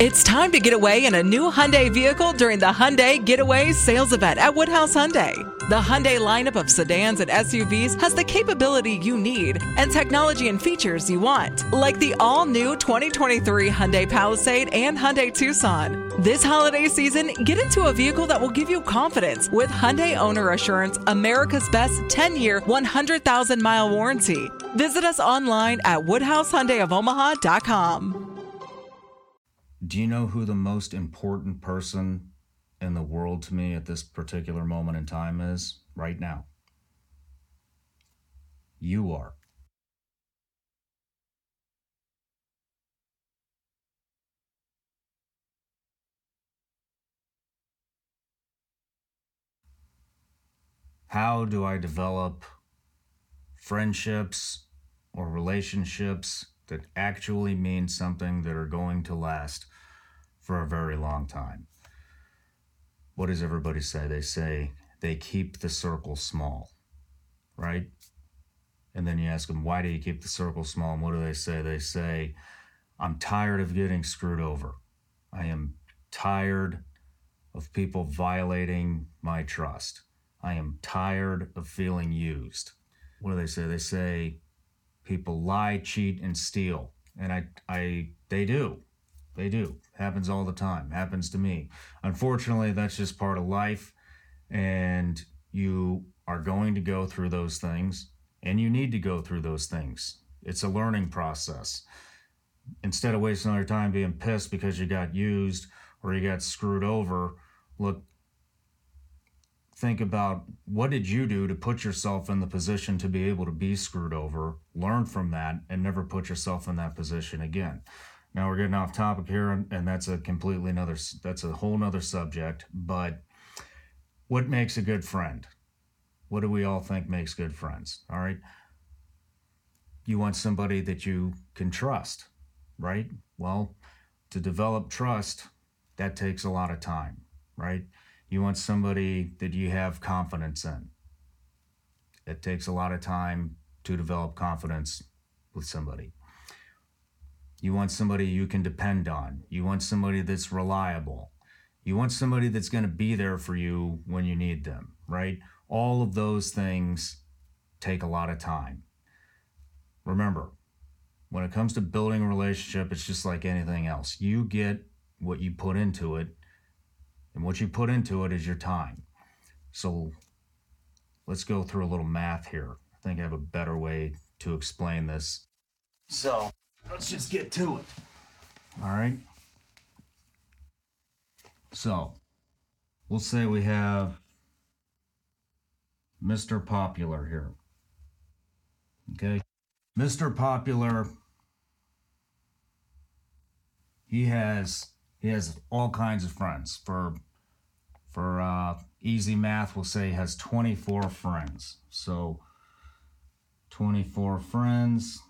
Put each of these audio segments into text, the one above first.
It's time to get away in a new Hyundai vehicle during the Hyundai Getaway Sales Event at Woodhouse Hyundai. The Hyundai lineup of sedans and SUVs has the capability you need and technology and features you want, like the all-new 2023 Hyundai Palisade and Hyundai Tucson. This holiday season, get into a vehicle that will give you confidence with Hyundai Owner Assurance, America's best 10-year, 100,000-mile warranty. Visit us online at woodhousehyundaiofomaha.com. Do you know who the most important person in the world to me at this particular moment in time is? Right now. You are. How do I develop friendships or relationships that actually mean something that are going to last for a very long time. What does everybody say? They say they keep the circle small, right? And then you ask them, why do you keep the circle small? And what do they say? They say, I'm tired of getting screwed over. I am tired of people violating my trust. I am tired of feeling used. What do they say? They say, people lie, cheat, and steal. And I, I, they do. They do. Happens all the time. Happens to me. Unfortunately, that's just part of life. And you are going to go through those things and you need to go through those things. It's a learning process. Instead of wasting all your time being pissed because you got used or you got screwed over, look, think about what did you do to put yourself in the position to be able to be screwed over, learn from that, and never put yourself in that position again. Now we're getting off topic here, and that's a completely another, that's a whole nother subject. But what makes a good friend? What do we all think makes good friends? All right. You want somebody that you can trust, right? Well, to develop trust, that takes a lot of time, right? You want somebody that you have confidence in. It takes a lot of time to develop confidence with somebody. You want somebody you can depend on. You want somebody that's reliable. You want somebody that's going to be there for you when you need them, right? All of those things take a lot of time. Remember, when it comes to building a relationship, it's just like anything else. You get what you put into it and what you put into it is your time. So let's go through a little math here. I think I have a better way to explain this. So let's just get to it. All right. So we'll say we have Mr. Popular here. Okay. Mr. Popular, he has he has all kinds of friends. For for uh, easy math, we'll say he has 24 friends. So 24 friends.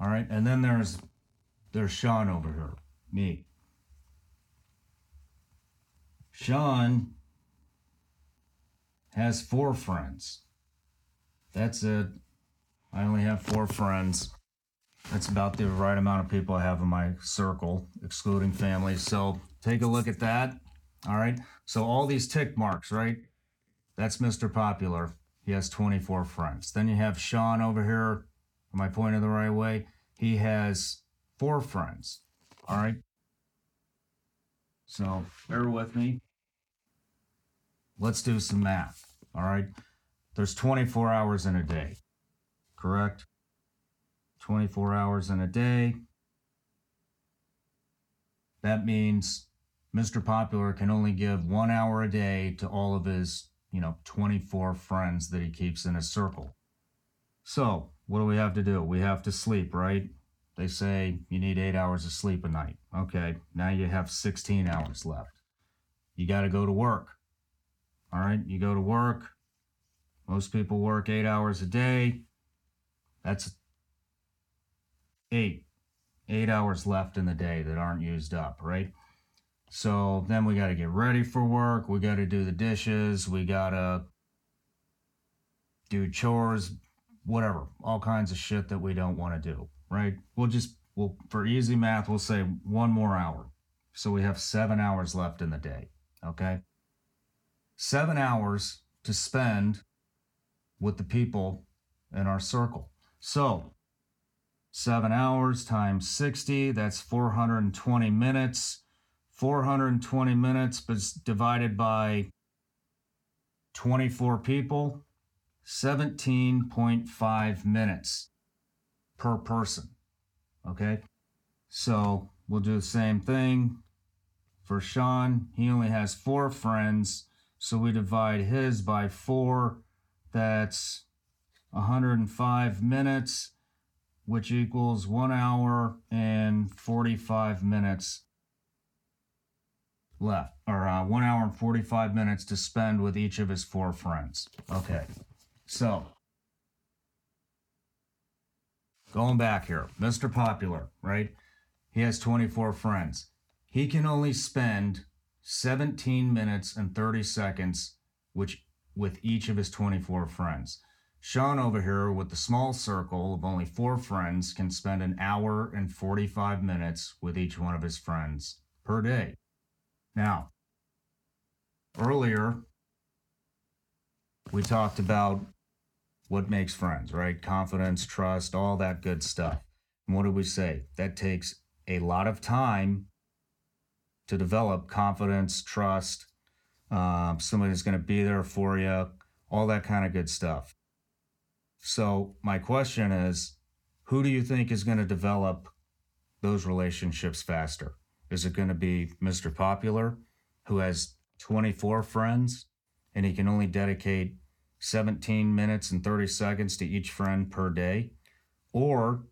All right, and then there's there's Sean over here, me. Sean has four friends. That's it. I only have four friends. That's about the right amount of people I have in my circle, excluding family. So take a look at that. All right. So all these tick marks, right? That's Mr. Popular. He has 24 friends. Then you have Sean over here. Am I pointing the right way? He has four friends. All right. So bear with me. Let's do some math. All right. There's 24 hours in a day, correct? 24 hours in a day. That means Mr. Popular can only give one hour a day to all of his, you know, 24 friends that he keeps in a circle. So, what do we have to do? We have to sleep, right? They say you need eight hours of sleep a night. Okay, now you have 16 hours left. You got to go to work. All right, you go to work. Most people work eight hours a day. That's eight, eight hours left in the day that aren't used up, right? So then we got to get ready for work. We got to do the dishes. We got to do chores, whatever, all kinds of shit that we don't want to do, right? We'll just well, for easy math, we'll say one more hour. So we have seven hours left in the day. Okay. Seven hours to spend with the people in our circle. So seven hours times 60, that's 420 minutes. 420 minutes but divided by 24 people, 17.5 minutes per person. Okay. So we'll do the same thing for Sean. He only has four friends. So we divide his by four. That's 105 minutes, which equals one hour and 45 minutes left, or uh, one hour and 45 minutes to spend with each of his four friends. Okay, so going back here, Mr. Popular, right? He has 24 friends. He can only spend 17 minutes and 30 seconds which with each of his 24 friends. Sean over here with the small circle of only four friends can spend an hour and 45 minutes with each one of his friends per day. Now, earlier, we talked about what makes friends, right? Confidence, trust, all that good stuff. And what do we say? That takes a lot of time to develop confidence, trust, uh, somebody that's going to be there for you, all that kind of good stuff. So, my question is who do you think is going to develop those relationships faster? Is it going to be Mr. Popular, who has 24 friends and he can only dedicate 17 minutes and 30 seconds to each friend per day? Or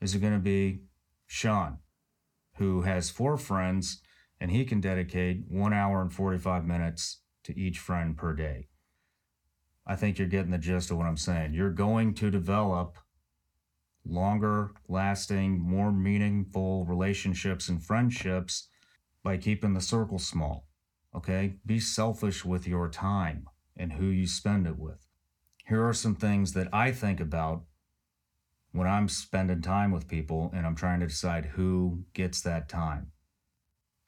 is it going to be Sean, who has four friends and he can dedicate one hour and 45 minutes to each friend per day? I think you're getting the gist of what I'm saying. You're going to develop longer lasting, more meaningful relationships and friendships by keeping the circle small. Okay? Be selfish with your time and who you spend it with. Here are some things that I think about when I'm spending time with people and I'm trying to decide who gets that time.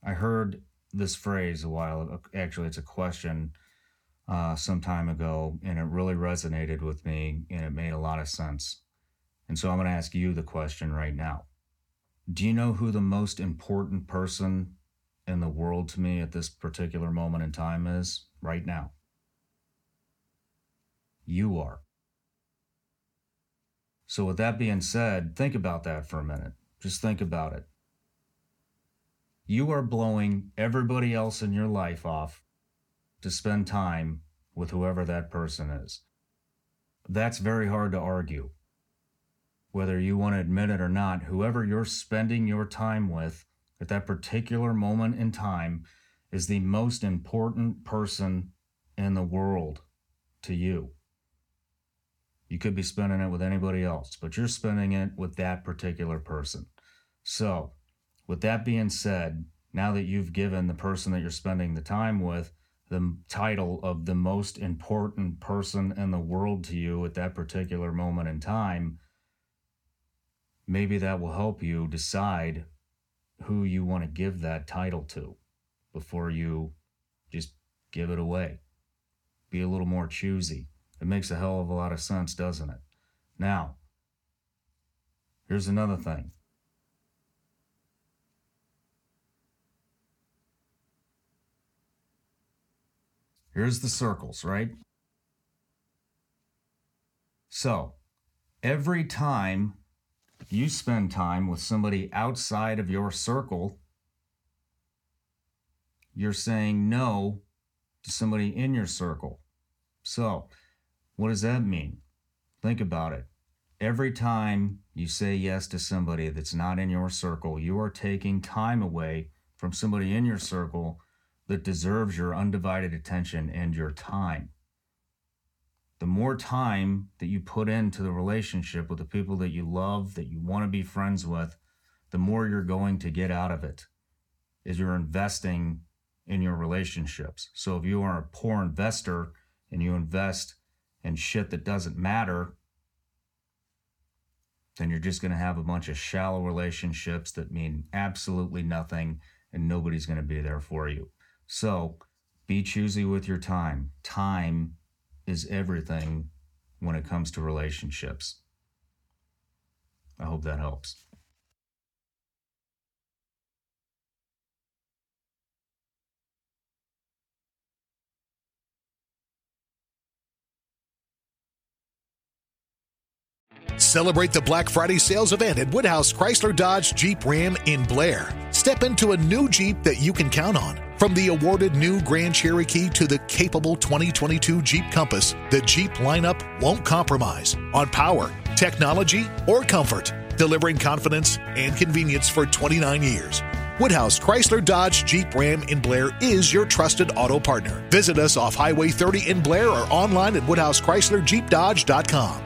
I heard this phrase a while ago. Actually, it's a question uh, some time ago, and it really resonated with me and it made a lot of sense. And so I'm going to ask you the question right now. Do you know who the most important person in the world to me at this particular moment in time is right now? You are. So, with that being said, think about that for a minute. Just think about it. You are blowing everybody else in your life off to spend time with whoever that person is. That's very hard to argue whether you want to admit it or not, whoever you're spending your time with at that particular moment in time is the most important person in the world to you. You could be spending it with anybody else, but you're spending it with that particular person. So, with that being said, now that you've given the person that you're spending the time with the title of the most important person in the world to you at that particular moment in time, maybe that will help you decide who you want to give that title to before you just give it away. Be a little more choosy. It makes a hell of a lot of sense, doesn't it? Now, here's another thing. Here's the circles, right? So, every time you spend time with somebody outside of your circle, you're saying no to somebody in your circle. So, what does that mean? Think about it. Every time you say yes to somebody that's not in your circle, you are taking time away from somebody in your circle that deserves your undivided attention and your time the more time that you put into the relationship with the people that you love, that you want to be friends with, the more you're going to get out of it is you're investing in your relationships. So if you are a poor investor and you invest in shit that doesn't matter, then you're just going to have a bunch of shallow relationships that mean absolutely nothing and nobody's going to be there for you. So be choosy with your time. Time is everything when it comes to relationships. I hope that helps. Celebrate the Black Friday sales event at Woodhouse Chrysler Dodge Jeep Ram in Blair. Step into a new Jeep that you can count on. From the awarded new Grand Cherokee to the capable 2022 Jeep Compass, the Jeep lineup won't compromise on power, technology, or comfort, delivering confidence and convenience for 29 years. Woodhouse Chrysler Dodge Jeep Ram in Blair is your trusted auto partner. Visit us off Highway 30 in Blair or online at WoodhouseChryslerJeepDodge.com.